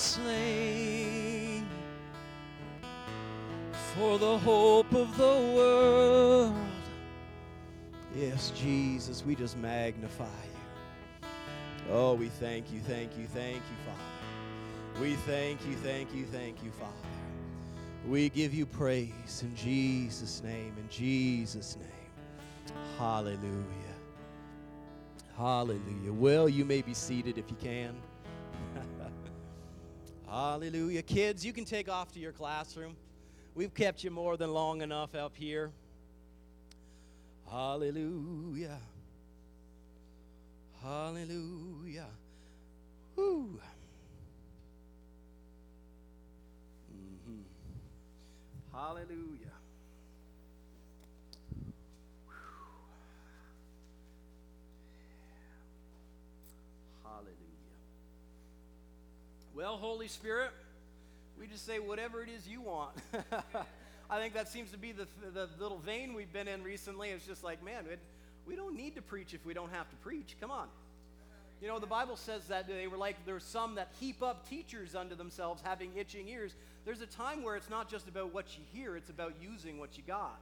slain for the hope of the world. Yes, Jesus, we just magnify you. Oh, we thank you, thank you, thank you, Father. We thank you, thank you, thank you, Father. We give you praise in Jesus' name, in Jesus' name. Hallelujah. Hallelujah. Well, you may be seated if you can. Hallelujah. Kids, you can take off to your classroom. We've kept you more than long enough up here. Hallelujah. Hallelujah. Mhm. Hallelujah. Hallelujah. Well, Holy Spirit, we just say whatever it is you want. I think that seems to be the, the little vein we've been in recently. It's just like, man, it, we don't need to preach if we don't have to preach. Come on. You know, the Bible says that they were like, there's some that heap up teachers unto themselves, having itching ears. There's a time where it's not just about what you hear, it's about using what you got.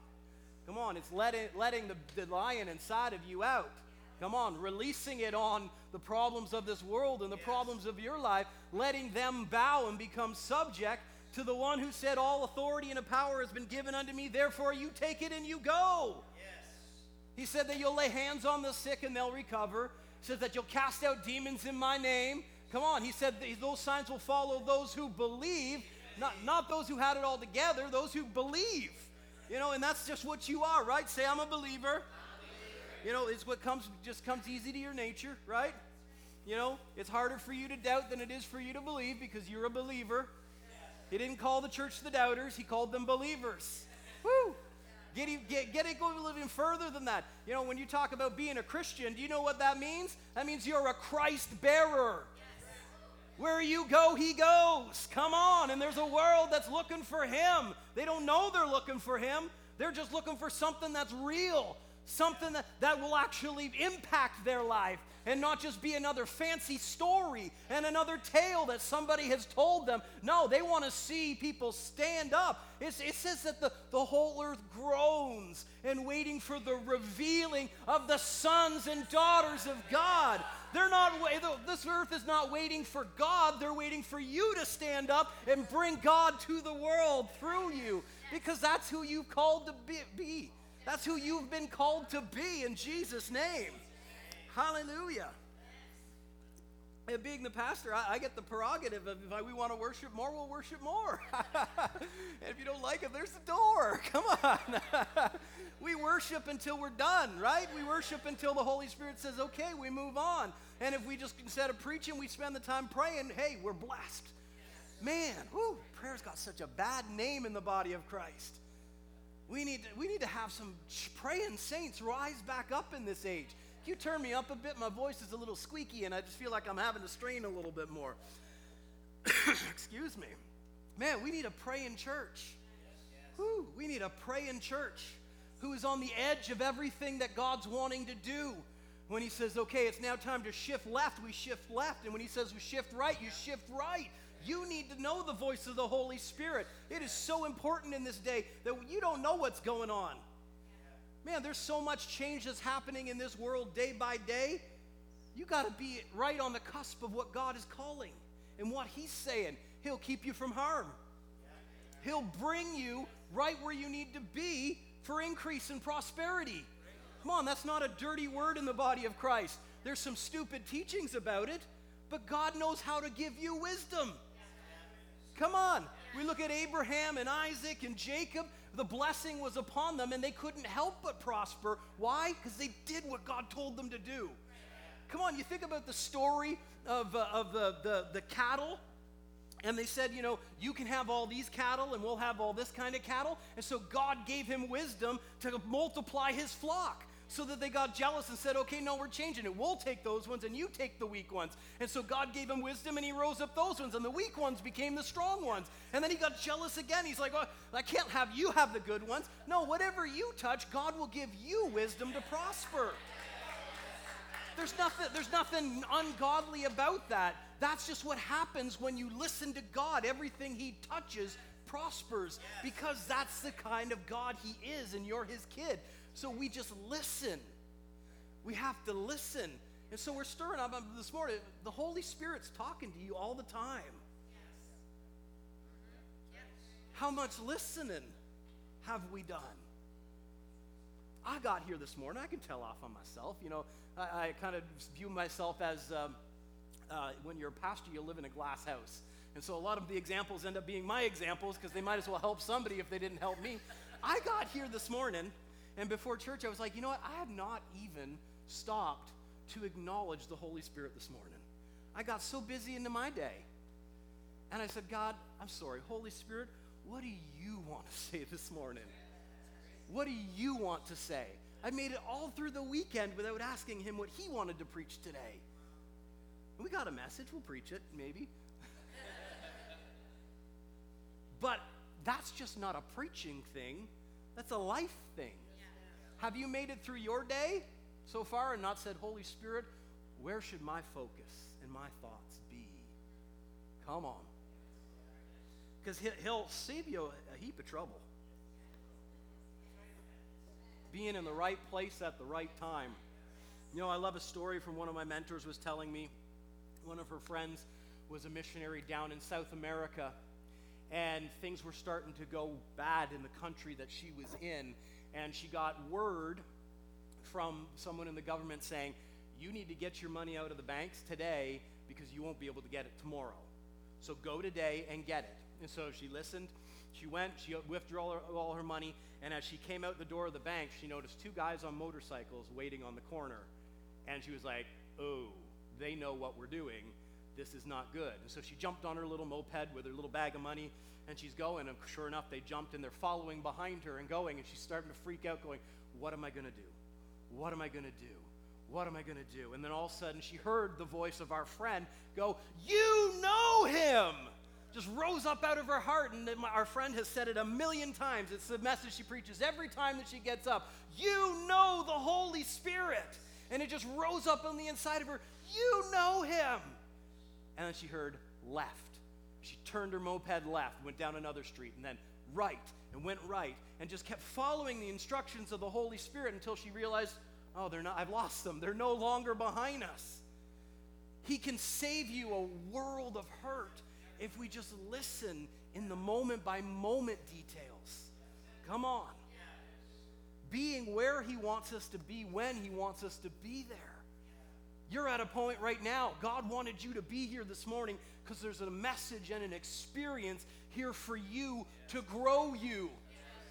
Come on, it's letting, letting the, the lion inside of you out. Come on, releasing it on the problems of this world and the yes. problems of your life, letting them bow and become subject to the one who said, All authority and a power has been given unto me, therefore you take it and you go. Yes. He said that you'll lay hands on the sick and they'll recover. He says that you'll cast out demons in my name. Come on, he said those signs will follow those who believe, not, not those who had it all together, those who believe. You know, and that's just what you are, right? Say, I'm a believer. You know, it's what comes just comes easy to your nature, right? You know, it's harder for you to doubt than it is for you to believe because you're a believer. He didn't call the church the doubters, he called them believers. Woo! Get, get, get it going even further than that. You know, when you talk about being a Christian, do you know what that means? That means you're a Christ bearer. Where you go, he goes. Come on. And there's a world that's looking for him. They don't know they're looking for him, they're just looking for something that's real, something that, that will actually impact their life and not just be another fancy story and another tale that somebody has told them. No, they want to see people stand up. It's, it says that the, the whole earth groans and waiting for the revealing of the sons and daughters of God. They're not, this earth is not waiting for God, they're waiting for you to stand up and bring God to the world through you because that's who you've called to be. That's who you've been called to be in Jesus' name. Hallelujah. And being the pastor, I, I, get the prerogative of if we want to worship more, we'll worship more. and if you don't like it, there's the door. Come on. we worship until we're done, right? We worship until the Holy Spirit says, okay, we move on. And if we just, instead of preaching, we spend the time praying, hey, we're blessed. Man, prayer's got such a bad name in the body of Christ. We need to, we need to have some praying saints rise back up in this age Can you turn me up a bit? My voice is a little squeaky, and I just feel like I'm having to strain a little bit more. Excuse me. Man, we need a praying church. Whew, we need a praying church who is on the edge of everything that God's wanting to do. When He says, okay, it's now time to shift left, we shift left. And when He says we shift right, you shift right. You need to know the voice of the Holy Spirit. It is so important in this day that you don't know what's going on. Man, there's so much change that's happening in this world day by day. You got to be right on the cusp of what God is calling and what He's saying. He'll keep you from harm, He'll bring you right where you need to be for increase and prosperity. Come on, that's not a dirty word in the body of Christ. There's some stupid teachings about it, but God knows how to give you wisdom. Come on. We look at Abraham and Isaac and Jacob the blessing was upon them and they couldn't help but prosper. Why? Because they did what God told them to do. Come on, you think about the story of, uh, of the, the, the cattle. And they said, you know, you can have all these cattle and we'll have all this kind of cattle. And so God gave him wisdom to multiply his flock so that they got jealous and said, okay, no, we're changing it. We'll take those ones and you take the weak ones. And so God gave him wisdom and he rose up those ones, and the weak ones became the strong ones. And then he got jealous again. He's like, well, I can't have you have the good ones. No, whatever you touch, God will give you wisdom to prosper. There's nothing, there's nothing ungodly about that. That's just what happens when you listen to God. Everything He touches prospers because that's the kind of God He is, and you're His kid. So we just listen. We have to listen. And so we're stirring up this morning. The Holy Spirit's talking to you all the time. Yes. How much listening have we done? I got here this morning. I can tell off on myself. You know, I, I kind of view myself as um, uh, when you're a pastor, you live in a glass house. And so a lot of the examples end up being my examples because they might as well help somebody if they didn't help me. I got here this morning, and before church, I was like, you know what? I have not even stopped to acknowledge the Holy Spirit this morning. I got so busy into my day. And I said, God, I'm sorry. Holy Spirit, what do you want to say this morning? What do you want to say? I made it all through the weekend without asking him what he wanted to preach today. We got a message, we'll preach it, maybe. but that's just not a preaching thing, that's a life thing. Have you made it through your day so far and not said, Holy Spirit, where should my focus and my thoughts be? Come on. Because he'll save you a heap of trouble being in the right place at the right time. You know, I love a story from one of my mentors was telling me one of her friends was a missionary down in South America and things were starting to go bad in the country that she was in and she got word from someone in the government saying you need to get your money out of the banks today because you won't be able to get it tomorrow. So go today and get it. And so she listened she went, she withdrew all her, all her money, and as she came out the door of the bank, she noticed two guys on motorcycles waiting on the corner. And she was like, oh, they know what we're doing. This is not good. And so she jumped on her little moped with her little bag of money, and she's going. And sure enough, they jumped, and they're following behind her and going. And she's starting to freak out, going, What am I going to do? What am I going to do? What am I going to do? And then all of a sudden, she heard the voice of our friend go, You know him! just rose up out of her heart. And our friend has said it a million times. It's the message she preaches every time that she gets up. You know the Holy Spirit. And it just rose up on the inside of her. You know him. And then she heard left. She turned her moped left, went down another street, and then right, and went right, and just kept following the instructions of the Holy Spirit until she realized, oh, they're not, I've lost them. They're no longer behind us. He can save you a world of hurt if we just listen in the moment by moment details. Come on. Being where He wants us to be when He wants us to be there. You're at a point right now. God wanted you to be here this morning because there's a message and an experience here for you to grow you.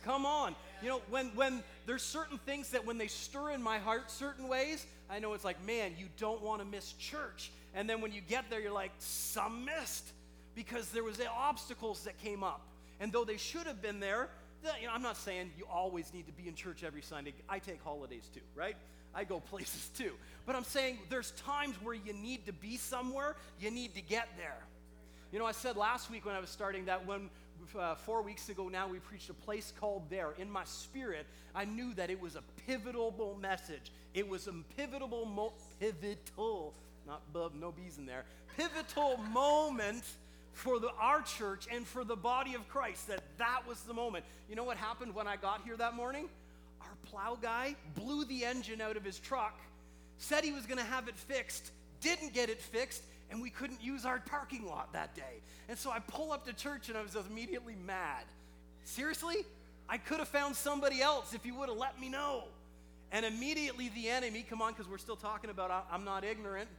Come on. You know, when, when there's certain things that when they stir in my heart certain ways, I know it's like, man, you don't want to miss church. And then when you get there, you're like, some missed because there was obstacles that came up. And though they should have been there, you know, I'm not saying you always need to be in church every Sunday. I take holidays too, right? I go places too. But I'm saying there's times where you need to be somewhere, you need to get there. You know, I said last week when I was starting that when uh, four weeks ago now we preached a place called there. In my spirit, I knew that it was a pivotal message. It was a pivotal, mo- pivotal, not bub, no bees in there, pivotal moment for the, our church and for the body of Christ that that was the moment. You know what happened when I got here that morning? Our plow guy blew the engine out of his truck, said he was going to have it fixed, didn't get it fixed, and we couldn't use our parking lot that day. And so I pull up to church and I was immediately mad. Seriously? I could have found somebody else if you would have let me know. And immediately the enemy, come on, because we're still talking about I'm not ignorant.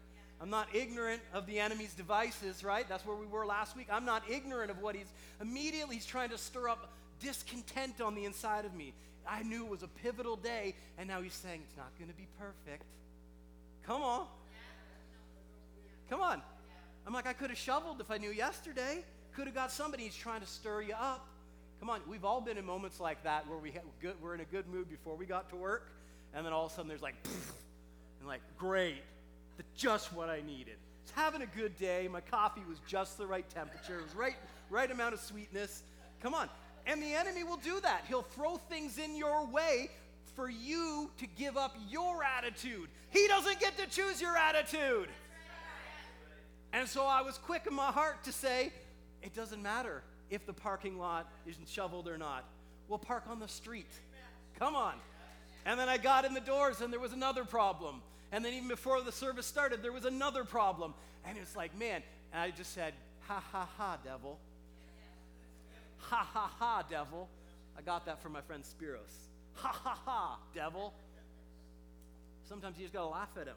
I'm not ignorant of the enemy's devices, right? That's where we were last week. I'm not ignorant of what he's immediately he's trying to stir up discontent on the inside of me. I knew it was a pivotal day, and now he's saying it's not going to be perfect. Come on. Come on. I'm like, I could have shoveled if I knew yesterday. Could have got somebody. He's trying to stir you up. Come on. We've all been in moments like that where we had good, we're in a good mood before we got to work, and then all of a sudden there's like, and like, great just what I needed. I was having a good day. My coffee was just the right temperature. It was right, right amount of sweetness. Come on. And the enemy will do that. He'll throw things in your way for you to give up your attitude. He doesn't get to choose your attitude. And so I was quick in my heart to say, it doesn't matter if the parking lot isn't shoveled or not. We'll park on the street. Come on. And then I got in the doors and there was another problem. And then even before the service started, there was another problem. And it's like, man, and I just said, ha ha ha, devil. Ha ha ha, devil. I got that from my friend Spiros. Ha ha ha, devil. Sometimes you just got to laugh at him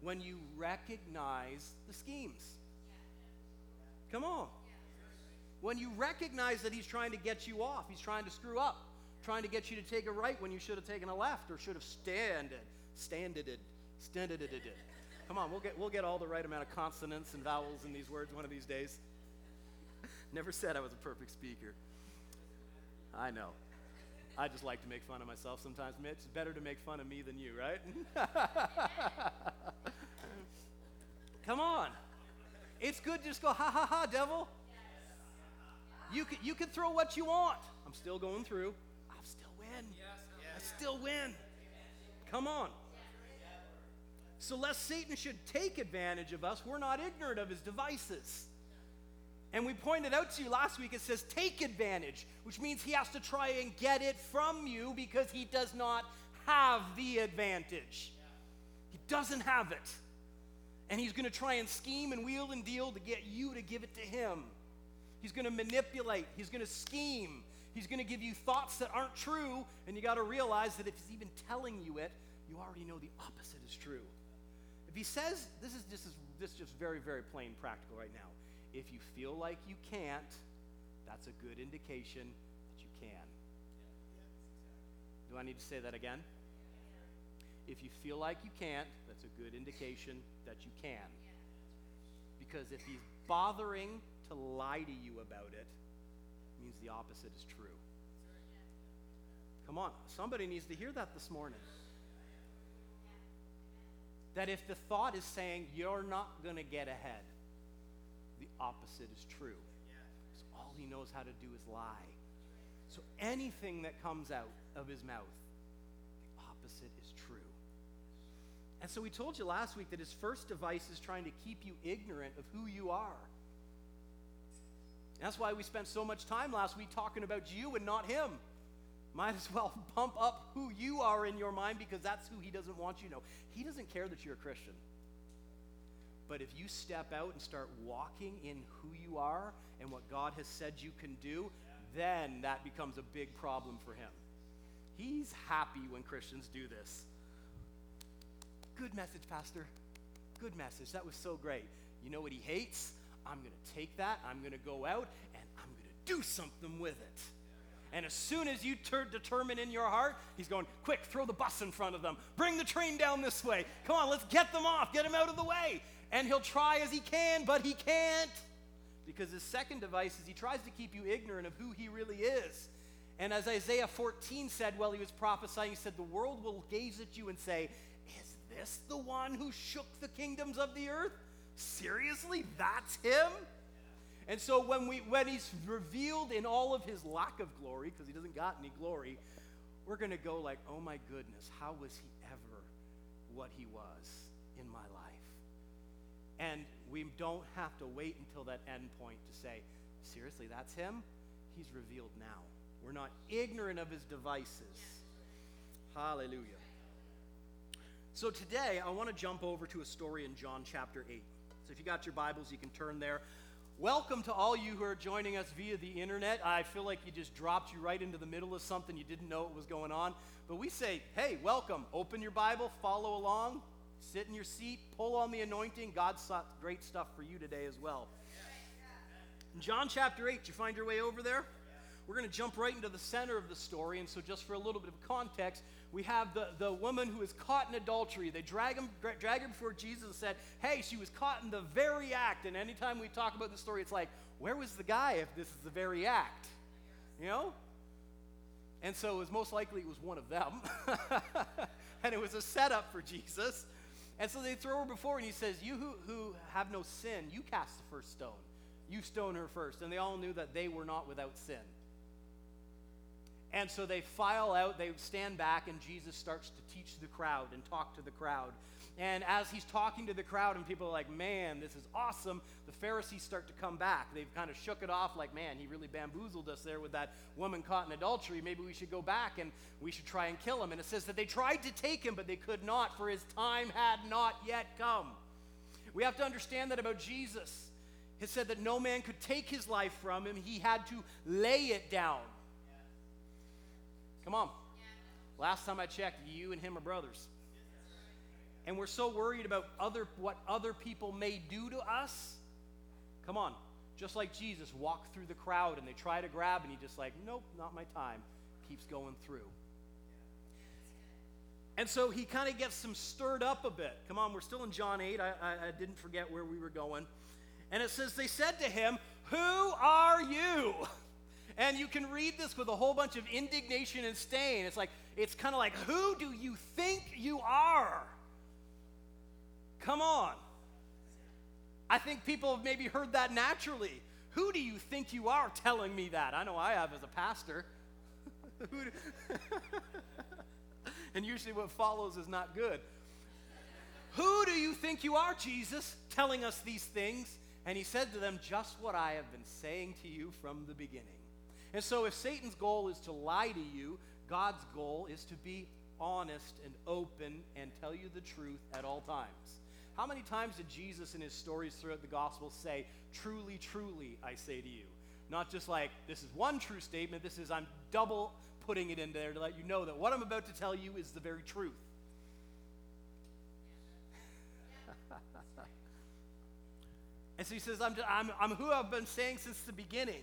when you recognize the schemes. Come on. When you recognize that he's trying to get you off, he's trying to screw up, trying to get you to take a right when you should have taken a left or should have standed, standed it, standed it. Come on, we'll get, we'll get all the right amount of consonants and vowels in these words one of these days. Never said I was a perfect speaker. I know. I just like to make fun of myself sometimes, Mitch. It's better to make fun of me than you, right? Come on. It's good to just go, ha ha ha, devil. You can, you can throw what you want. I'm still going through. I'll still win. I still win. Come on. So, lest Satan should take advantage of us, we're not ignorant of his devices. And we pointed out to you last week, it says take advantage, which means he has to try and get it from you because he does not have the advantage. He doesn't have it. And he's going to try and scheme and wheel and deal to get you to give it to him. He's going to manipulate, he's going to scheme, he's going to give you thoughts that aren't true, and you got to realize that if he's even telling you it, you already know the opposite is true. If he says, this is just this is just very, very plain practical right now. If you feel like you can't, that's a good indication that you can. Do I need to say that again? If you feel like you can't, that's a good indication that you can. Because if he's bothering to lie to you about it, it means the opposite is true. Come on, somebody needs to hear that this morning. That if the thought is saying you're not going to get ahead, the opposite is true. So all he knows how to do is lie. So anything that comes out of his mouth, the opposite is true. And so we told you last week that his first device is trying to keep you ignorant of who you are. That's why we spent so much time last week talking about you and not him. Might as well pump up who you are in your mind because that's who he doesn't want you to know. He doesn't care that you're a Christian. But if you step out and start walking in who you are and what God has said you can do, then that becomes a big problem for him. He's happy when Christians do this. Good message, Pastor. Good message. That was so great. You know what he hates? I'm going to take that, I'm going to go out, and I'm going to do something with it. And as soon as you determine in your heart, he's going, quick, throw the bus in front of them. Bring the train down this way. Come on, let's get them off. Get them out of the way and he'll try as he can, but he can't. Because his second device is he tries to keep you ignorant of who he really is. And as Isaiah 14 said while he was prophesying, he said, The world will gaze at you and say, Is this the one who shook the kingdoms of the earth? Seriously? That's him? And so when, we, when he's revealed in all of his lack of glory, because he doesn't got any glory, we're going to go like, oh my goodness, how was he ever what he was in my life? And we don't have to wait until that end point to say, seriously, that's him? He's revealed now. We're not ignorant of his devices. Hallelujah. So today, I want to jump over to a story in John chapter 8. So if you got your Bibles, you can turn there. Welcome to all you who are joining us via the internet. I feel like you just dropped you right into the middle of something you didn't know what was going on. But we say, hey, welcome. Open your Bible, follow along. Sit in your seat, pull on the anointing. God's got great stuff for you today as well. In John chapter 8, you find your way over there? We're going to jump right into the center of the story. And so, just for a little bit of context, we have the, the woman who is caught in adultery. They drag, him, drag her before Jesus and said, Hey, she was caught in the very act. And anytime we talk about the story, it's like, Where was the guy if this is the very act? You know? And so, it was most likely it was one of them. and it was a setup for Jesus. And so they throw her before, and he says, You who, who have no sin, you cast the first stone. You stone her first. And they all knew that they were not without sin. And so they file out, they stand back, and Jesus starts to teach the crowd and talk to the crowd. And as he's talking to the crowd, and people are like, man, this is awesome, the Pharisees start to come back. They've kind of shook it off, like, man, he really bamboozled us there with that woman caught in adultery. Maybe we should go back and we should try and kill him. And it says that they tried to take him, but they could not, for his time had not yet come. We have to understand that about Jesus. It said that no man could take his life from him, he had to lay it down. Come on. Last time I checked, you and him are brothers. And we're so worried about other what other people may do to us. Come on. Just like Jesus walked through the crowd and they try to grab and he just like, nope, not my time. Keeps going through. And so he kind of gets them stirred up a bit. Come on, we're still in John 8. I, I, I didn't forget where we were going. And it says, They said to him, Who are you? And you can read this with a whole bunch of indignation and stain. It's like, it's kind of like, who do you think you are? Come on. I think people have maybe heard that naturally. Who do you think you are telling me that? I know I have as a pastor. and usually what follows is not good. Who do you think you are, Jesus, telling us these things? And he said to them, Just what I have been saying to you from the beginning. And so, if Satan's goal is to lie to you, God's goal is to be honest and open and tell you the truth at all times. How many times did Jesus in his stories throughout the gospel say, Truly, truly, I say to you? Not just like, this is one true statement, this is, I'm double putting it in there to let you know that what I'm about to tell you is the very truth. and so he says, I'm, I'm, I'm who I've been saying since the beginning.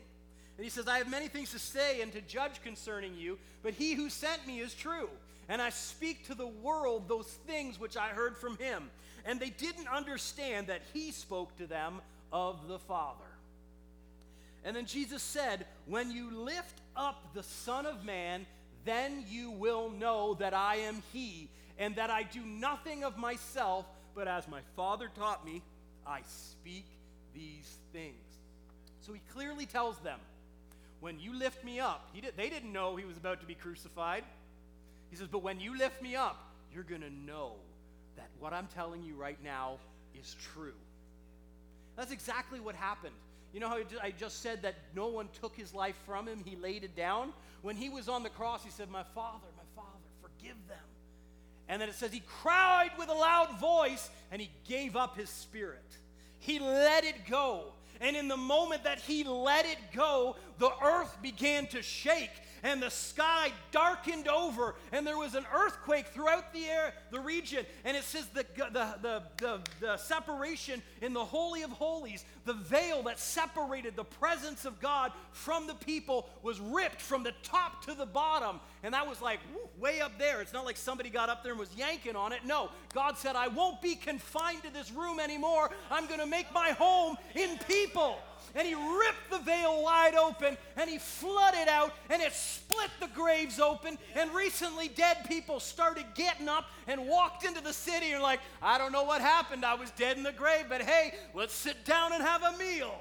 And he says, I have many things to say and to judge concerning you, but he who sent me is true. And I speak to the world those things which I heard from him. And they didn't understand that he spoke to them of the Father. And then Jesus said, When you lift up the Son of Man, then you will know that I am he, and that I do nothing of myself, but as my Father taught me, I speak these things. So he clearly tells them, when you lift me up, did, they didn't know he was about to be crucified. He says, but when you lift me up, you're going to know that what I'm telling you right now is true. That's exactly what happened. You know how I just said that no one took his life from him, he laid it down? When he was on the cross, he said, My Father, my Father, forgive them. And then it says he cried with a loud voice and he gave up his spirit. He let it go. And in the moment that he let it go, the earth began to shake and the sky darkened over and there was an earthquake throughout the air the region and it says the, the, the, the, the separation in the holy of holies the veil that separated the presence of god from the people was ripped from the top to the bottom. And that was like woo, way up there. It's not like somebody got up there and was yanking on it. No god said i won't be confined to this room anymore. I'm going to make my home in people and he ripped the veil wide open and he flooded out and it split the graves open. And recently, dead people started getting up and walked into the city and, like, I don't know what happened. I was dead in the grave, but hey, let's sit down and have a meal.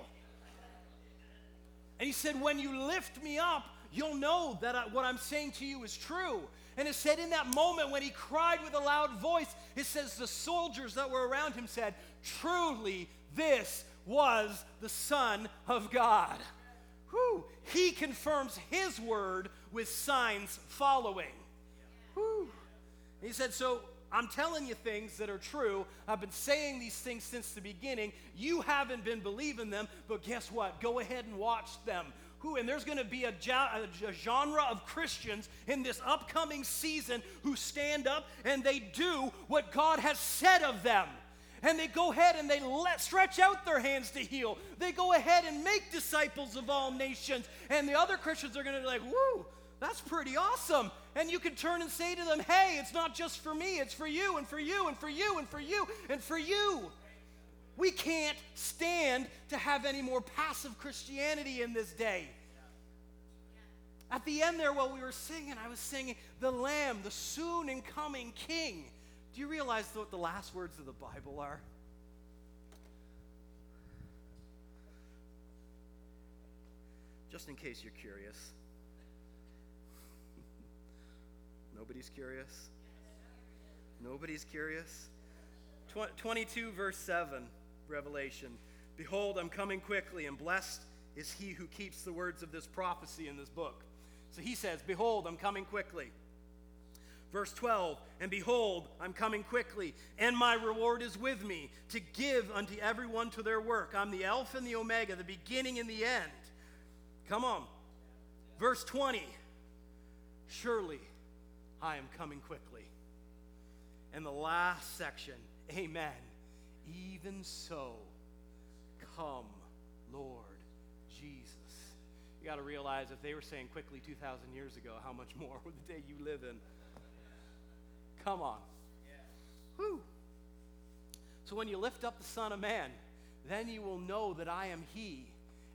And he said, When you lift me up, you'll know that I, what I'm saying to you is true. And it said in that moment when he cried with a loud voice, it says the soldiers that were around him said, Truly, this was the Son of God. Whew. He confirms his word with signs following. Whew. He said, So I'm telling you things that are true. I've been saying these things since the beginning. You haven't been believing them, but guess what? Go ahead and watch them. Who, and there's going to be a, a, genre of Christians in this upcoming season who stand up and they do what God has said of them and they go ahead and they let, stretch out their hands to heal. They go ahead and make disciples of all nations. And the other Christians are going to be like, whoo, that's pretty awesome. And you can turn and say to them, hey, it's not just for me, it's for you and for you and for you and for you and for you. We can't stand to have any more passive Christianity in this day. At the end there, while we were singing, I was singing, The Lamb, the soon and coming King. Do you realize what the last words of the Bible are? Just in case you're curious. Nobody's curious? Nobody's curious? 22, verse 7, Revelation. Behold, I'm coming quickly, and blessed is he who keeps the words of this prophecy in this book. So he says, Behold, I'm coming quickly. Verse 12, and behold, I'm coming quickly, and my reward is with me to give unto everyone to their work. I'm the Alpha and the Omega, the beginning and the end. Come on. Verse 20, surely I am coming quickly. And the last section, amen. Even so, come, Lord Jesus. You got to realize if they were saying quickly 2,000 years ago, how much more would the day you live in? Come on. Whew. So when you lift up the Son of Man, then you will know that I am He,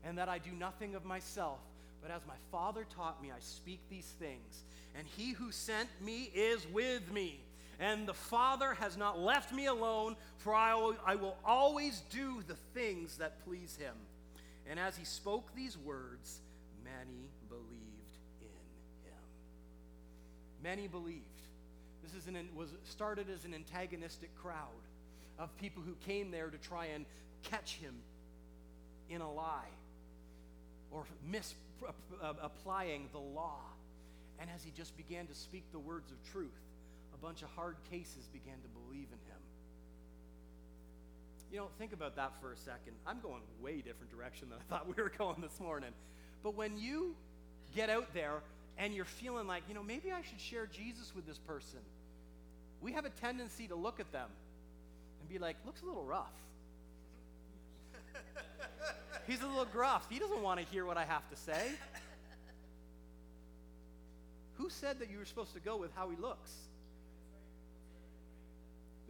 and that I do nothing of myself, but as my Father taught me, I speak these things. And He who sent me is with me. And the Father has not left me alone, for I I will always do the things that please Him. And as he spoke these words, many believed in him. Many believed. This is an, was started as an antagonistic crowd of people who came there to try and catch him in a lie or misapplying uh, the law. And as he just began to speak the words of truth, a bunch of hard cases began to believe in him. You know, think about that for a second. I'm going way different direction than I thought we were going this morning. But when you get out there and you're feeling like, you know, maybe I should share Jesus with this person, we have a tendency to look at them and be like, looks a little rough. He's a little gruff. He doesn't want to hear what I have to say. Who said that you were supposed to go with how he looks?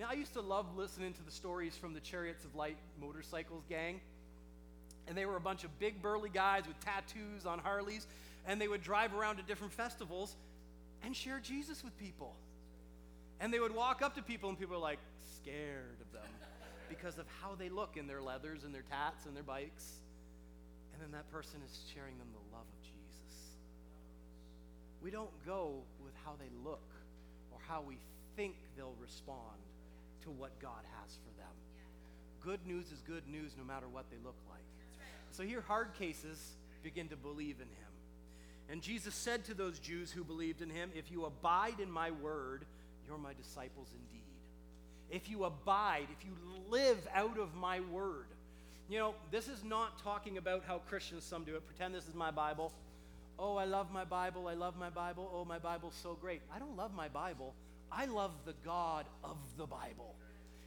I, I used to love listening to the stories from the Chariots of Light motorcycles gang. And they were a bunch of big, burly guys with tattoos on Harleys. And they would drive around to different festivals and share Jesus with people. And they would walk up to people, and people were like scared of them because of how they look in their leathers and their tats and their bikes. And then that person is sharing them the love of Jesus. We don't go with how they look or how we think they'll respond to what God has for them. Good news is good news no matter what they look like. So here, hard cases begin to believe in him. And Jesus said to those Jews who believed in him, If you abide in my word, you're my disciples indeed. If you abide, if you live out of my word. You know, this is not talking about how Christians some do it. Pretend this is my Bible. Oh, I love my Bible. I love my Bible. Oh, my Bible's so great. I don't love my Bible. I love the God of the Bible.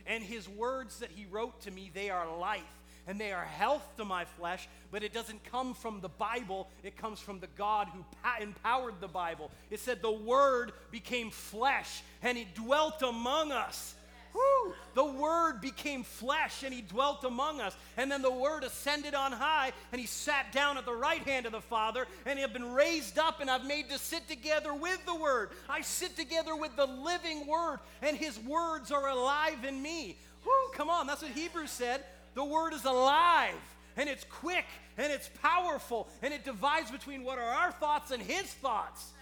And his words that he wrote to me, they are life and they are health to my flesh, but it doesn't come from the Bible. It comes from the God who empowered the Bible. It said the Word became flesh and He dwelt among us. Woo! The Word became flesh and He dwelt among us. And then the Word ascended on high and He sat down at the right hand of the Father and He had been raised up and I've made to sit together with the Word. I sit together with the living Word and His words are alive in me. Woo! Come on, that's what Hebrews said. The word is alive and it's quick and it's powerful and it divides between what are our thoughts and his thoughts.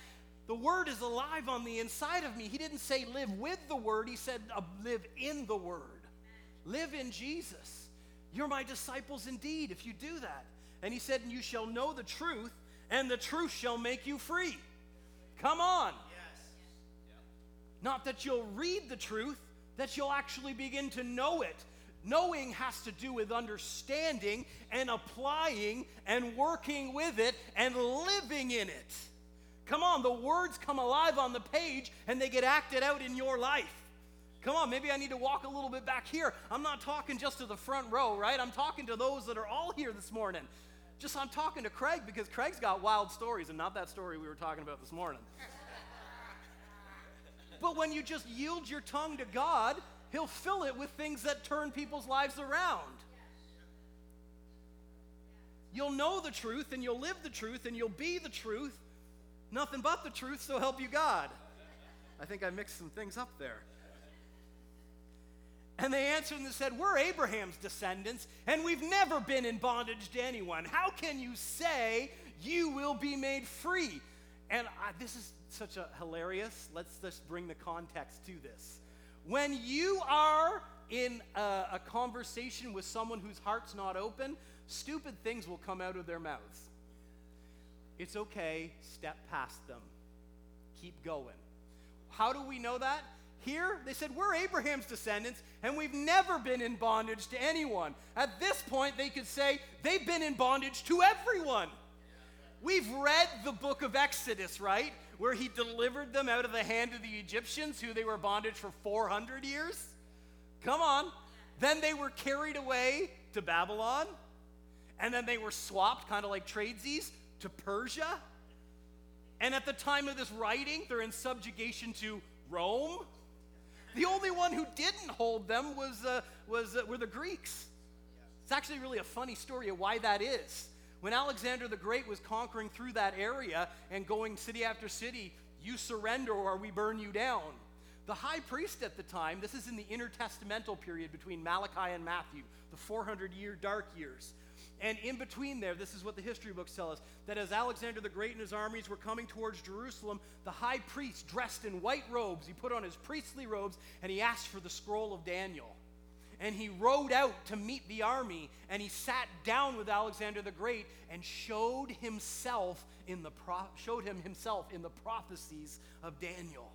The word is alive on the inside of me. He didn't say live with the word, he said uh, live in the word. Live in Jesus. You're my disciples indeed if you do that. And he said, and you shall know the truth, and the truth shall make you free. Come on. Yes. Not that you'll read the truth, that you'll actually begin to know it Knowing has to do with understanding and applying and working with it and living in it. Come on, the words come alive on the page and they get acted out in your life. Come on, maybe I need to walk a little bit back here. I'm not talking just to the front row, right? I'm talking to those that are all here this morning. Just I'm talking to Craig because Craig's got wild stories and not that story we were talking about this morning. but when you just yield your tongue to God, He'll fill it with things that turn people's lives around. You'll know the truth and you'll live the truth and you'll be the truth. Nothing but the truth, so help you God. I think I mixed some things up there. And they answered and said, We're Abraham's descendants, and we've never been in bondage to anyone. How can you say you will be made free? And I, this is such a hilarious. Let's just bring the context to this. When you are in a, a conversation with someone whose heart's not open, stupid things will come out of their mouths. It's okay, step past them. Keep going. How do we know that? Here, they said, We're Abraham's descendants, and we've never been in bondage to anyone. At this point, they could say they've been in bondage to everyone. We've read the book of Exodus, right? Where he delivered them out of the hand of the Egyptians, who they were bondage for 400 years. Come on. Then they were carried away to Babylon, and then they were swapped, kind of like tradesies, to Persia. And at the time of this writing, they're in subjugation to Rome. The only one who didn't hold them was, uh, was, uh, were the Greeks. It's actually really a funny story of why that is. When Alexander the Great was conquering through that area and going city after city, you surrender or we burn you down. The high priest at the time, this is in the intertestamental period between Malachi and Matthew, the 400 year dark years. And in between there, this is what the history books tell us that as Alexander the Great and his armies were coming towards Jerusalem, the high priest, dressed in white robes, he put on his priestly robes and he asked for the scroll of Daniel. And he rode out to meet the army and he sat down with Alexander the Great and showed himself in the pro- showed him himself in the prophecies of Daniel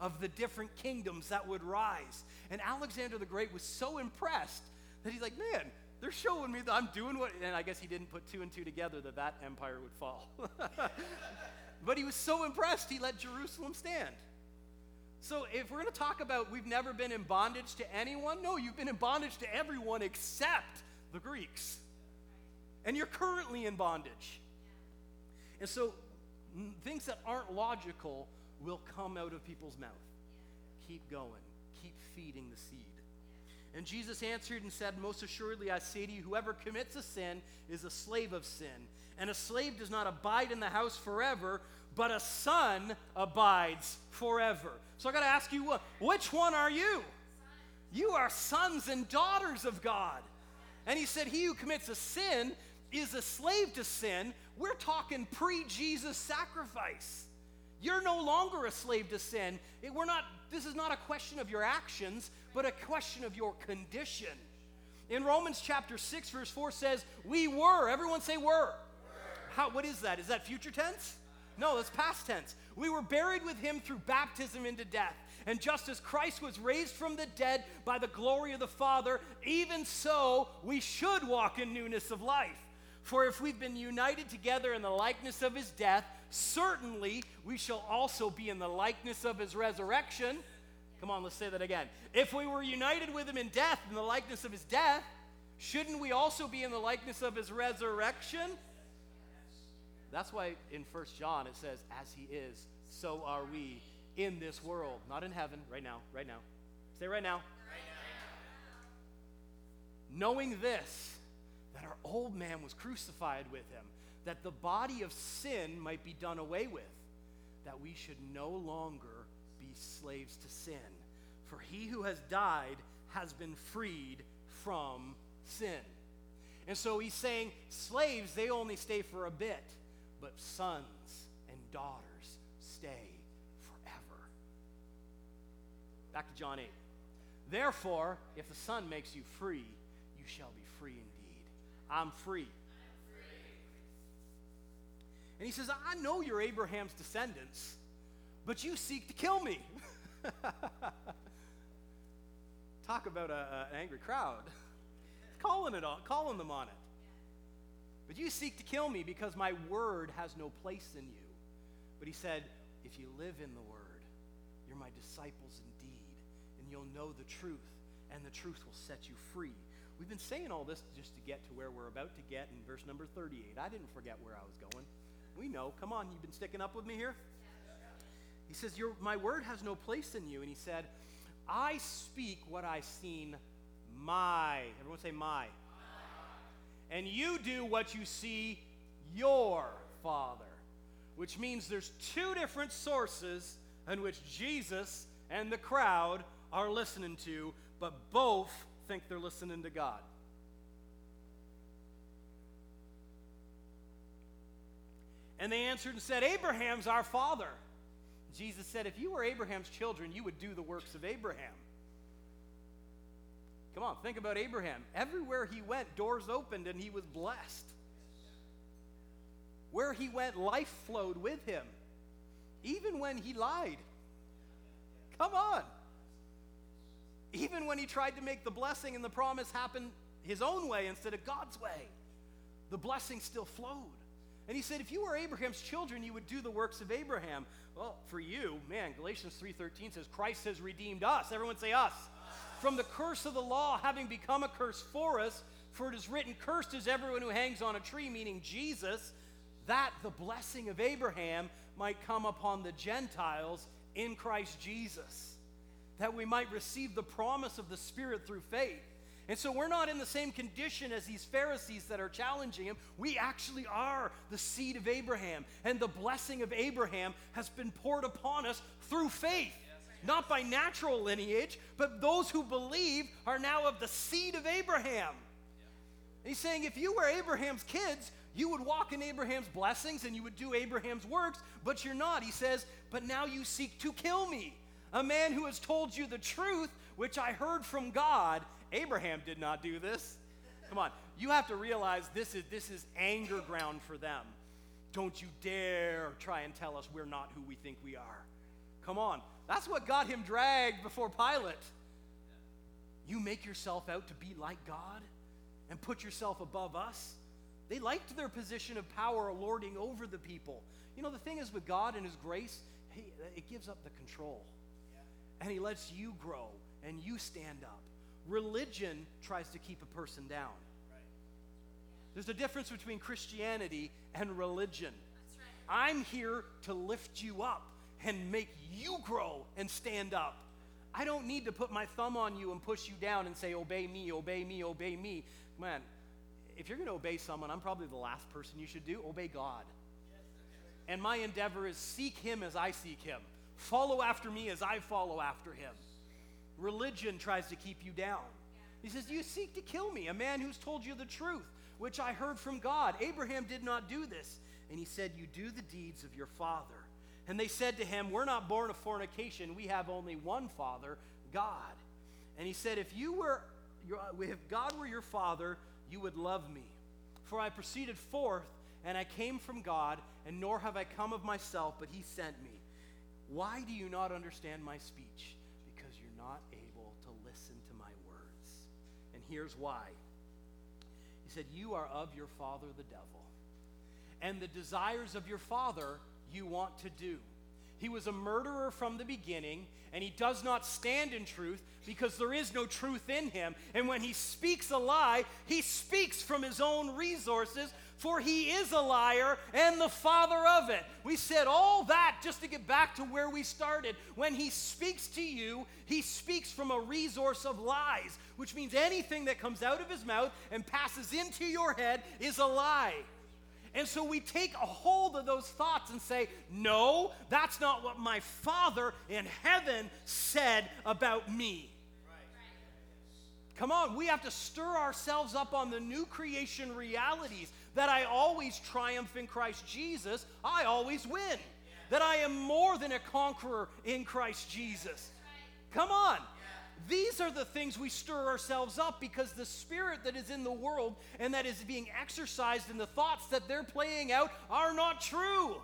of the different kingdoms that would rise. And Alexander the Great was so impressed that he's like, man, they're showing me that I'm doing what, and I guess he didn't put two and two together that that empire would fall. but he was so impressed, he let Jerusalem stand. So if we're going to talk about we've never been in bondage to anyone, no, you've been in bondage to everyone except the Greeks. And you're currently in bondage. And so things that aren't logical will come out of people's mouth. Keep going, keep feeding the seed. And Jesus answered and said, Most assuredly, I say to you, whoever commits a sin is a slave of sin. And a slave does not abide in the house forever, but a son abides forever. So I got to ask you, which one are you? You are sons and daughters of God. And he said, He who commits a sin is a slave to sin. We're talking pre Jesus sacrifice. You're no longer a slave to sin. It, we're not, this is not a question of your actions, but a question of your condition. In Romans chapter 6, verse 4 says, We were. Everyone say were. were. How, what is that? Is that future tense? No, that's past tense. We were buried with him through baptism into death. And just as Christ was raised from the dead by the glory of the Father, even so we should walk in newness of life. For if we've been united together in the likeness of his death, certainly we shall also be in the likeness of his resurrection. Come on, let's say that again. If we were united with him in death, in the likeness of his death, shouldn't we also be in the likeness of his resurrection? That's why in First John it says, As he is, so are we in this world. Not in heaven, right now, right now. Say right now. Right now. Knowing this, that our old man was crucified with him, that the body of sin might be done away with, that we should no longer be slaves to sin. For he who has died has been freed from sin. And so he's saying slaves, they only stay for a bit, but sons and daughters stay forever. Back to John 8. Therefore, if the Son makes you free, you shall be free indeed. I'm free. And he says, I know you're Abraham's descendants but you seek to kill me. Talk about a, an angry crowd. calling it on, calling them on it. But you seek to kill me because my word has no place in you. But he said, if you live in the word, you're my disciples indeed, and you'll know the truth, and the truth will set you free. We've been saying all this just to get to where we're about to get in verse number 38. I didn't forget where I was going. We know. Come on, you've been sticking up with me here? He says, Your, My word has no place in you. And he said, I speak what I've seen my. Everyone say my. And you do what you see your father. Which means there's two different sources in which Jesus and the crowd are listening to, but both think they're listening to God. And they answered and said, Abraham's our father. Jesus said, If you were Abraham's children, you would do the works of Abraham. Come on, think about Abraham. Everywhere he went, doors opened and he was blessed. Where he went, life flowed with him, even when he lied. Come on. Even when he tried to make the blessing and the promise happen his own way instead of God's way, the blessing still flowed. And he said, if you were Abraham's children, you would do the works of Abraham. Well, for you, man, Galatians 3:13 says Christ has redeemed us. Everyone say us. From the curse of the law having become a curse for us, for it is written, cursed is everyone who hangs on a tree, meaning Jesus, that the blessing of Abraham might come upon the Gentiles in Christ Jesus, that we might receive the promise of the Spirit through faith. And so we're not in the same condition as these Pharisees that are challenging him. We actually are the seed of Abraham. And the blessing of Abraham has been poured upon us through faith. Not by natural lineage, but those who believe are now of the seed of Abraham. He's saying if you were Abraham's kids, you would walk in Abraham's blessings and you would do Abraham's works, but you're not. He says, But now you seek to kill me, a man who has told you the truth, which I heard from God Abraham did not do this. Come on, you have to realize this is, this is anger ground for them. Don't you dare try and tell us we're not who we think we are. Come on, that's what got him dragged before Pilate. You make yourself out to be like God and put yourself above us. They liked their position of power lording over the people. You know, the thing is with God and His grace, he, it gives up the control. And He lets you grow and you stand up. Religion tries to keep a person down. There's a difference between Christianity and religion. Right. I'm here to lift you up and make you grow and stand up. I don't need to put my thumb on you and push you down and say, Obey me, obey me, obey me. Man, if you're going to obey someone, I'm probably the last person you should do. Obey God. And my endeavor is seek Him as I seek Him, follow after me as I follow after Him. Religion tries to keep you down. He says, You seek to kill me, a man who's told you the truth, which I heard from God. Abraham did not do this. And he said, You do the deeds of your father. And they said to him, We're not born of fornication. We have only one father, God. And he said, If you were, if God were your father, you would love me. For I proceeded forth, and I came from God, and nor have I come of myself, but he sent me. Why do you not understand my speech? Because you're not able to listen to my words. And here's why. He said, You are of your father, the devil, and the desires of your father you want to do. He was a murderer from the beginning, and he does not stand in truth because there is no truth in him. And when he speaks a lie, he speaks from his own resources for he is a liar and the father of it. We said all that just to get back to where we started. When he speaks to you, he speaks from a resource of lies, which means anything that comes out of his mouth and passes into your head is a lie. And so we take a hold of those thoughts and say, No, that's not what my Father in heaven said about me. Come on, we have to stir ourselves up on the new creation realities that I always triumph in Christ Jesus, I always win. That I am more than a conqueror in Christ Jesus. Come on. These are the things we stir ourselves up because the spirit that is in the world and that is being exercised in the thoughts that they're playing out are not true.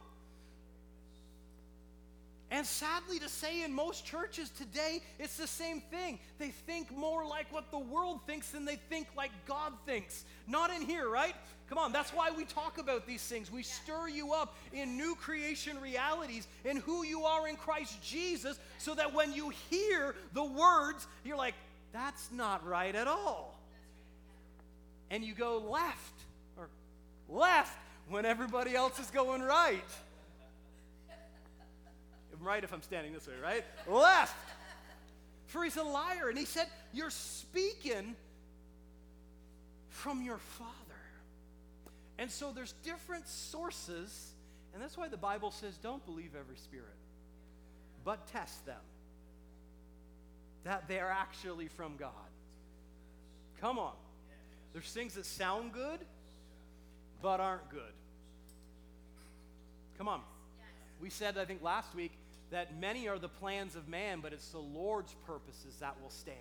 And sadly to say, in most churches today, it's the same thing. They think more like what the world thinks than they think like God thinks. Not in here, right? Come on, that's why we talk about these things. We stir you up in new creation realities in who you are in Christ Jesus so that when you hear the words, you're like, that's not right at all. And you go left or left when everybody else is going right. Right if I'm standing this way, right? Left. For he's a liar. And he said, You're speaking from your father. And so there's different sources, and that's why the Bible says don't believe every spirit, but test them. That they're actually from God. Come on. There's things that sound good, but aren't good. Come on. We said, I think last week, that many are the plans of man, but it's the Lord's purposes that will stand.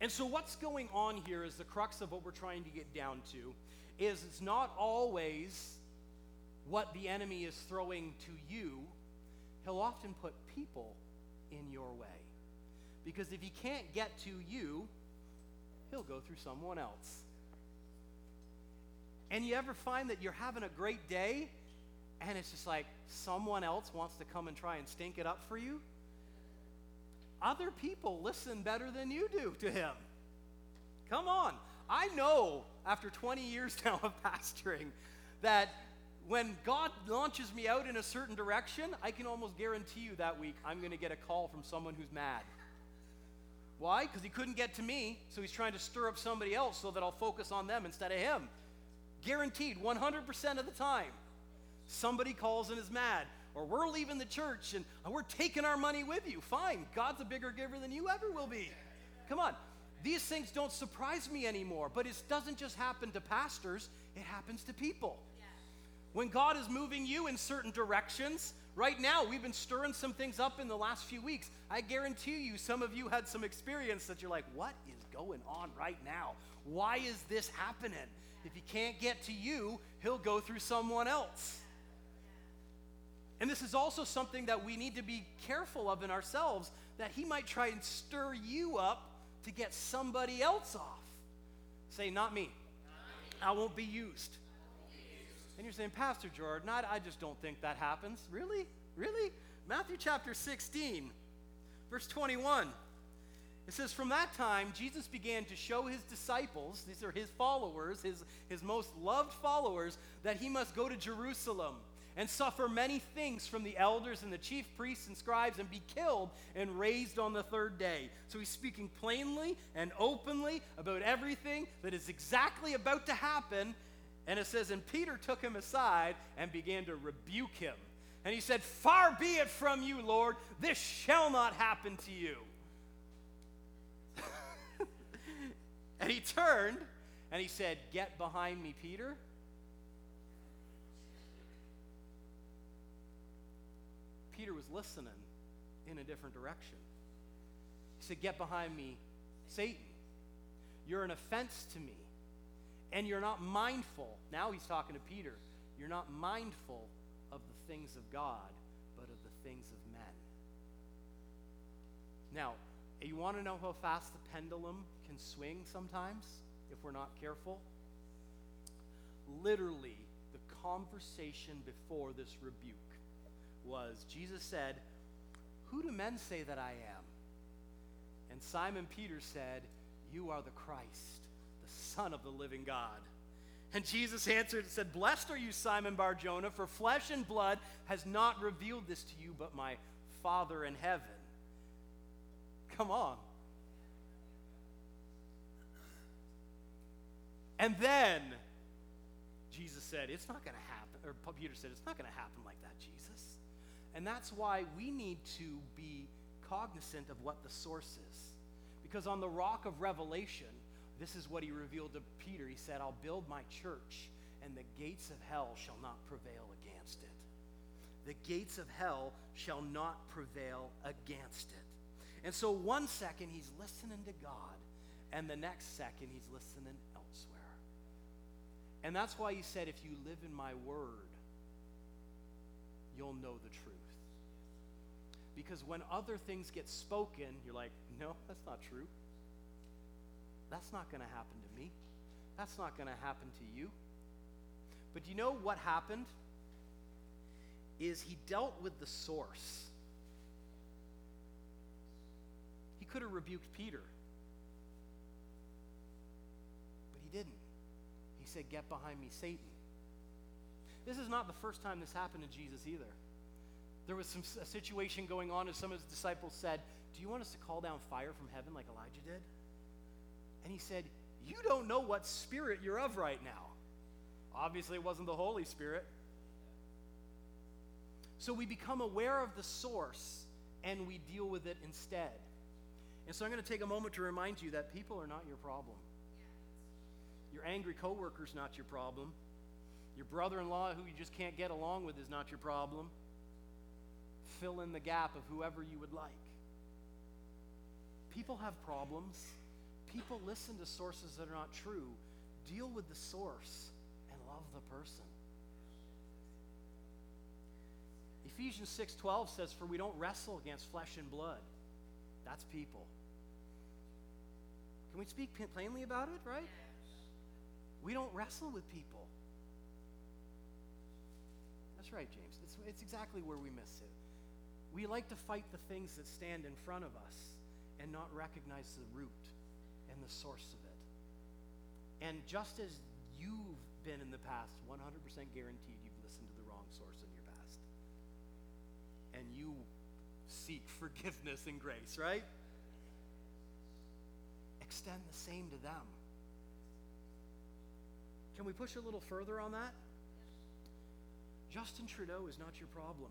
And so, what's going on here is the crux of what we're trying to get down to is it's not always what the enemy is throwing to you, he'll often put people in your way. Because if he can't get to you, he'll go through someone else. And you ever find that you're having a great day and it's just like someone else wants to come and try and stink it up for you? Other people listen better than you do to him. Come on. I know after 20 years now of pastoring that when God launches me out in a certain direction, I can almost guarantee you that week I'm going to get a call from someone who's mad. Why? Because he couldn't get to me, so he's trying to stir up somebody else so that I'll focus on them instead of him. Guaranteed, 100% of the time. Somebody calls and is mad. Or we're leaving the church and uh, we're taking our money with you. Fine. God's a bigger giver than you ever will be. Come on. These things don't surprise me anymore, but it doesn't just happen to pastors, it happens to people. When God is moving you in certain directions, right now we've been stirring some things up in the last few weeks. I guarantee you, some of you had some experience that you're like, what is going on right now? Why is this happening? If he can't get to you, he'll go through someone else. And this is also something that we need to be careful of in ourselves that he might try and stir you up to get somebody else off. Say, not me. I won't be used. And you're saying, Pastor Jordan, I, I just don't think that happens. Really? Really? Matthew chapter 16, verse 21. It says, From that time, Jesus began to show his disciples, these are his followers, his, his most loved followers, that he must go to Jerusalem and suffer many things from the elders and the chief priests and scribes and be killed and raised on the third day. So he's speaking plainly and openly about everything that is exactly about to happen. And it says, And Peter took him aside and began to rebuke him. And he said, Far be it from you, Lord, this shall not happen to you. and he turned and he said, Get behind me, Peter. Peter was listening in a different direction. He said, Get behind me, Satan. You're an offense to me. And you're not mindful. Now he's talking to Peter. You're not mindful of the things of God, but of the things of men. Now, you want to know how fast the pendulum can swing sometimes if we're not careful? Literally, the conversation before this rebuke was Jesus said, Who do men say that I am? And Simon Peter said, You are the Christ, the Son of the living God. And Jesus answered and said, Blessed are you, Simon Bar Jonah, for flesh and blood has not revealed this to you, but my Father in heaven. Come on. And then Jesus said, It's not going to happen, or Peter said, It's not going to happen like that. And that's why we need to be cognizant of what the source is. Because on the rock of revelation, this is what he revealed to Peter. He said, I'll build my church, and the gates of hell shall not prevail against it. The gates of hell shall not prevail against it. And so, one second he's listening to God, and the next second he's listening elsewhere. And that's why he said, If you live in my word, you'll know the truth. Because when other things get spoken, you're like, no, that's not true. That's not going to happen to me. That's not going to happen to you. But do you know what happened? Is he dealt with the source. He could have rebuked Peter. But he didn't. He said, Get behind me, Satan. This is not the first time this happened to Jesus either. There was some a situation going on, and some of his disciples said, Do you want us to call down fire from heaven like Elijah did? And he said, You don't know what spirit you're of right now. Obviously, it wasn't the Holy Spirit. So we become aware of the source and we deal with it instead. And so I'm going to take a moment to remind you that people are not your problem. Your angry coworker's not your problem. Your brother in law who you just can't get along with is not your problem. Fill in the gap of whoever you would like. People have problems. People listen to sources that are not true. Deal with the source and love the person. Ephesians 6:12 says for we don't wrestle against flesh and blood. That's people. Can we speak plainly about it, right? We don't wrestle with people. That's right, James. It's, it's exactly where we miss it. We like to fight the things that stand in front of us and not recognize the root and the source of it. And just as you've been in the past, 100% guaranteed you've listened to the wrong source in your past. And you seek forgiveness and grace, right? Extend the same to them. Can we push a little further on that? Justin Trudeau is not your problem.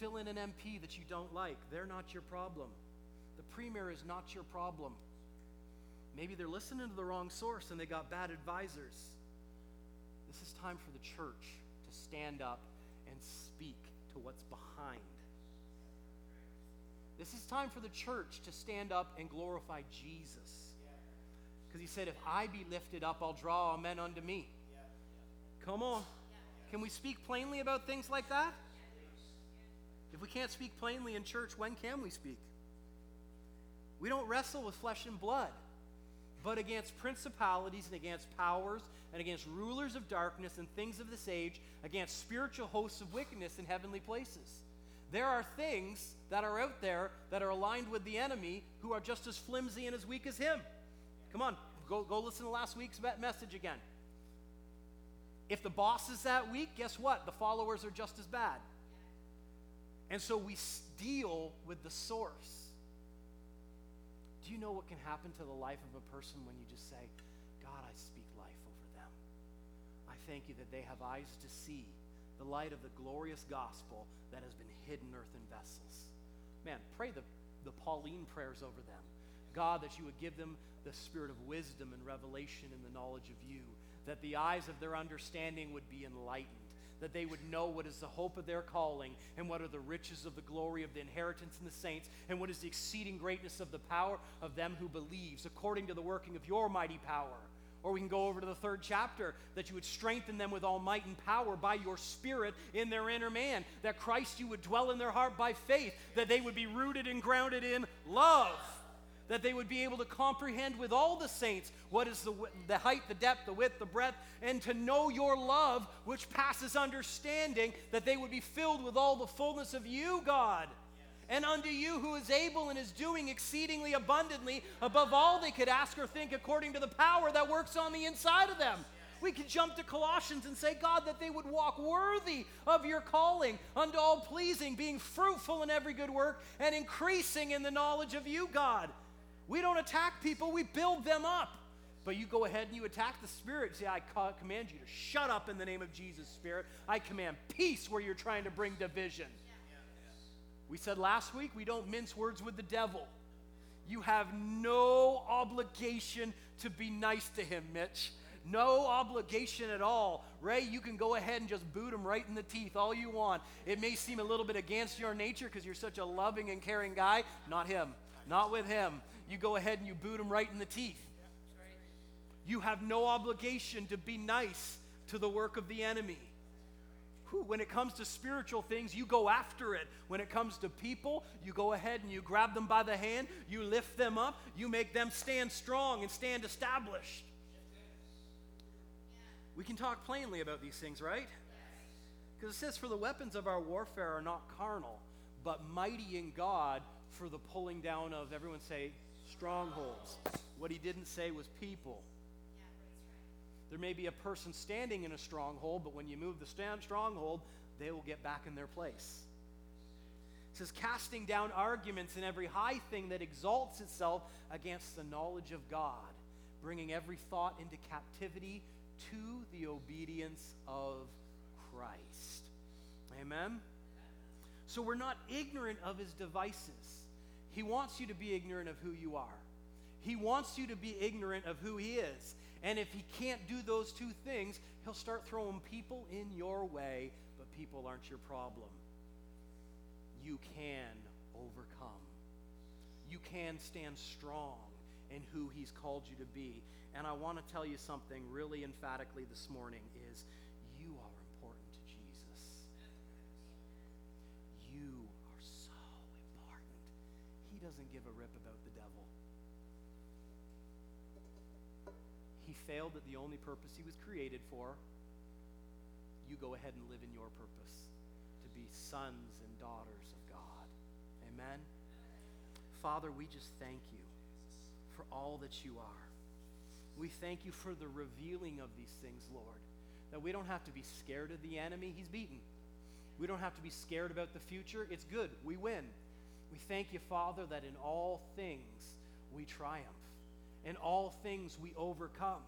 Fill in an MP that you don't like. They're not your problem. The premier is not your problem. Maybe they're listening to the wrong source and they got bad advisors. This is time for the church to stand up and speak to what's behind. This is time for the church to stand up and glorify Jesus. Because he said, If I be lifted up, I'll draw all men unto me. Come on. Can we speak plainly about things like that? If we can't speak plainly in church, when can we speak? We don't wrestle with flesh and blood, but against principalities and against powers and against rulers of darkness and things of this age, against spiritual hosts of wickedness in heavenly places. There are things that are out there that are aligned with the enemy who are just as flimsy and as weak as him. Come on, go, go listen to last week's message again. If the boss is that weak, guess what? The followers are just as bad. And so we deal with the source. Do you know what can happen to the life of a person when you just say, God, I speak life over them? I thank you that they have eyes to see the light of the glorious gospel that has been hidden earthen vessels. Man, pray the, the Pauline prayers over them. God, that you would give them the spirit of wisdom and revelation and the knowledge of you, that the eyes of their understanding would be enlightened that they would know what is the hope of their calling and what are the riches of the glory of the inheritance in the saints and what is the exceeding greatness of the power of them who believes according to the working of your mighty power. Or we can go over to the third chapter that you would strengthen them with all might and power by your spirit in their inner man that christ you would dwell in their heart by faith that they would be rooted and grounded in love that they would be able to comprehend with all the saints what is the, the height, the depth, the width, the breadth, and to know your love, which passes understanding, that they would be filled with all the fullness of you, God. And unto you who is able and is doing exceedingly abundantly above all they could ask or think according to the power that works on the inside of them. We could jump to Colossians and say, God, that they would walk worthy of your calling, unto all pleasing, being fruitful in every good work, and increasing in the knowledge of you, God. We don't attack people, we build them up. But you go ahead and you attack the spirit. Say, I command you to shut up in the name of Jesus, Spirit. I command peace where you're trying to bring division. We said last week we don't mince words with the devil. You have no obligation to be nice to him, Mitch. No obligation at all. Ray, you can go ahead and just boot him right in the teeth all you want. It may seem a little bit against your nature because you're such a loving and caring guy. Not him. Not with him you go ahead and you boot them right in the teeth. You have no obligation to be nice to the work of the enemy. When it comes to spiritual things, you go after it. When it comes to people, you go ahead and you grab them by the hand, you lift them up, you make them stand strong and stand established. We can talk plainly about these things, right? Because it says, For the weapons of our warfare are not carnal, but mighty in God for the pulling down of, everyone say, strongholds. What he didn't say was people. There may be a person standing in a stronghold, but when you move the stand stronghold, they will get back in their place. It says, casting down arguments and every high thing that exalts itself against the knowledge of God, bringing every thought into captivity to the obedience of Christ. Amen? So we're not ignorant of his devices. He wants you to be ignorant of who you are. He wants you to be ignorant of who He is. And if he can't do those two things, he'll start throwing people in your way, but people aren't your problem. You can overcome. You can stand strong in who he's called you to be. And I want to tell you something really emphatically this morning is doesn't give a rip about the devil. He failed at the only purpose he was created for. You go ahead and live in your purpose to be sons and daughters of God. Amen. Father, we just thank you for all that you are. We thank you for the revealing of these things, Lord. That we don't have to be scared of the enemy, he's beaten. We don't have to be scared about the future, it's good, we win. We thank you, Father, that in all things we triumph. In all things we overcome.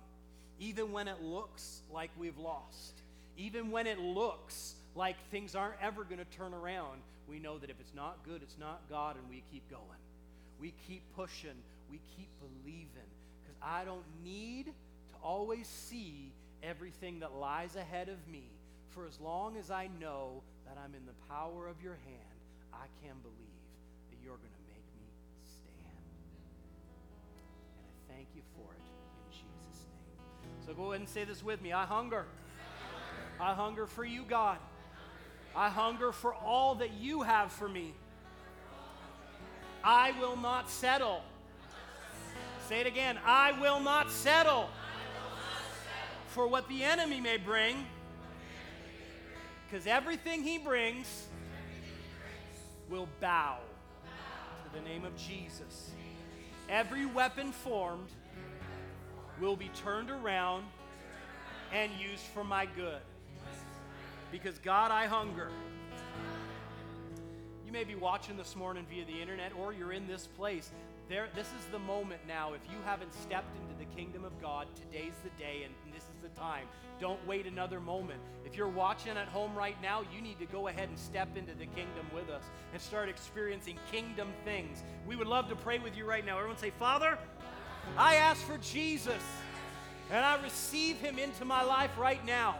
Even when it looks like we've lost, even when it looks like things aren't ever going to turn around, we know that if it's not good, it's not God, and we keep going. We keep pushing, we keep believing because I don't need to always see everything that lies ahead of me. For as long as I know that I'm in the power of your hand, I can believe you're going to make me stand. And I thank you for it in Jesus' name. So go ahead and say this with me I hunger. I hunger for you, God. I hunger for all that you have for me. I will not settle. Say it again. I will not settle for what the enemy may bring, because everything he brings will bow the name of Jesus. Every weapon formed will be turned around and used for my good. Because, God, I hunger. You may be watching this morning via the internet or you're in this place. There, this is the moment now. If you haven't stepped into the kingdom of God, today's the day and this is the time. Don't wait another moment. If you're watching at home right now, you need to go ahead and step into the kingdom with us and start experiencing kingdom things. We would love to pray with you right now. Everyone say, Father, I ask for Jesus and I receive him into my life right now.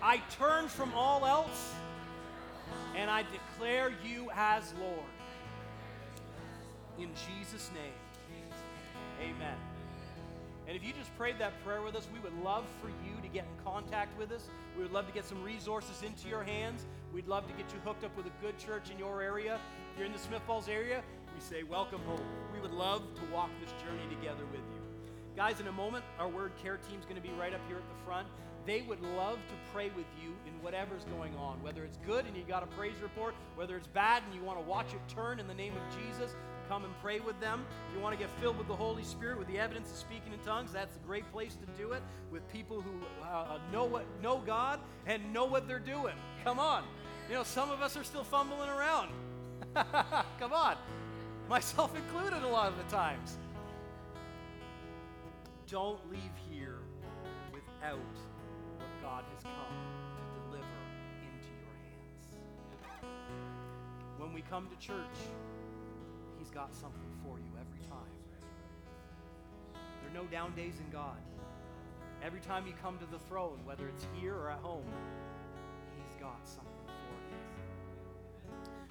I turn from all else and I declare you as Lord. In Jesus' name, amen. And if you just prayed that prayer with us, we would love for you to get in contact with us. We would love to get some resources into your hands. We'd love to get you hooked up with a good church in your area. If you're in the Smiths Falls area, we say, Welcome home. We would love to walk this journey together with you. Guys, in a moment, our Word Care team is going to be right up here at the front. They would love to pray with you in whatever's going on, whether it's good and you got a praise report, whether it's bad and you want to watch it turn in the name of Jesus come and pray with them. If you want to get filled with the Holy Spirit, with the evidence of speaking in tongues, that's a great place to do it. With people who uh, know what know God and know what they're doing. Come on, you know some of us are still fumbling around. come on, myself included, a lot of the times. Don't leave here without what God has come to deliver into your hands. When we come to church, Got something for you every time. There are no down days in God. Every time you come to the throne, whether it's here or at home, He's got something for you.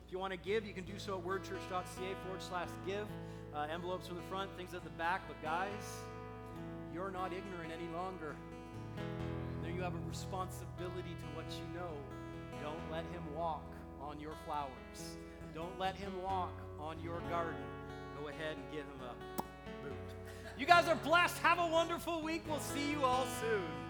If you want to give, you can do so at wordchurch.ca forward slash give. Uh, envelopes from the front, things at the back. But guys, you're not ignorant any longer. There you have a responsibility to what you know. Don't let him walk on your flowers. Don't let him walk on your garden. Go ahead and give him a boot. You guys are blessed. Have a wonderful week. We'll see you all soon.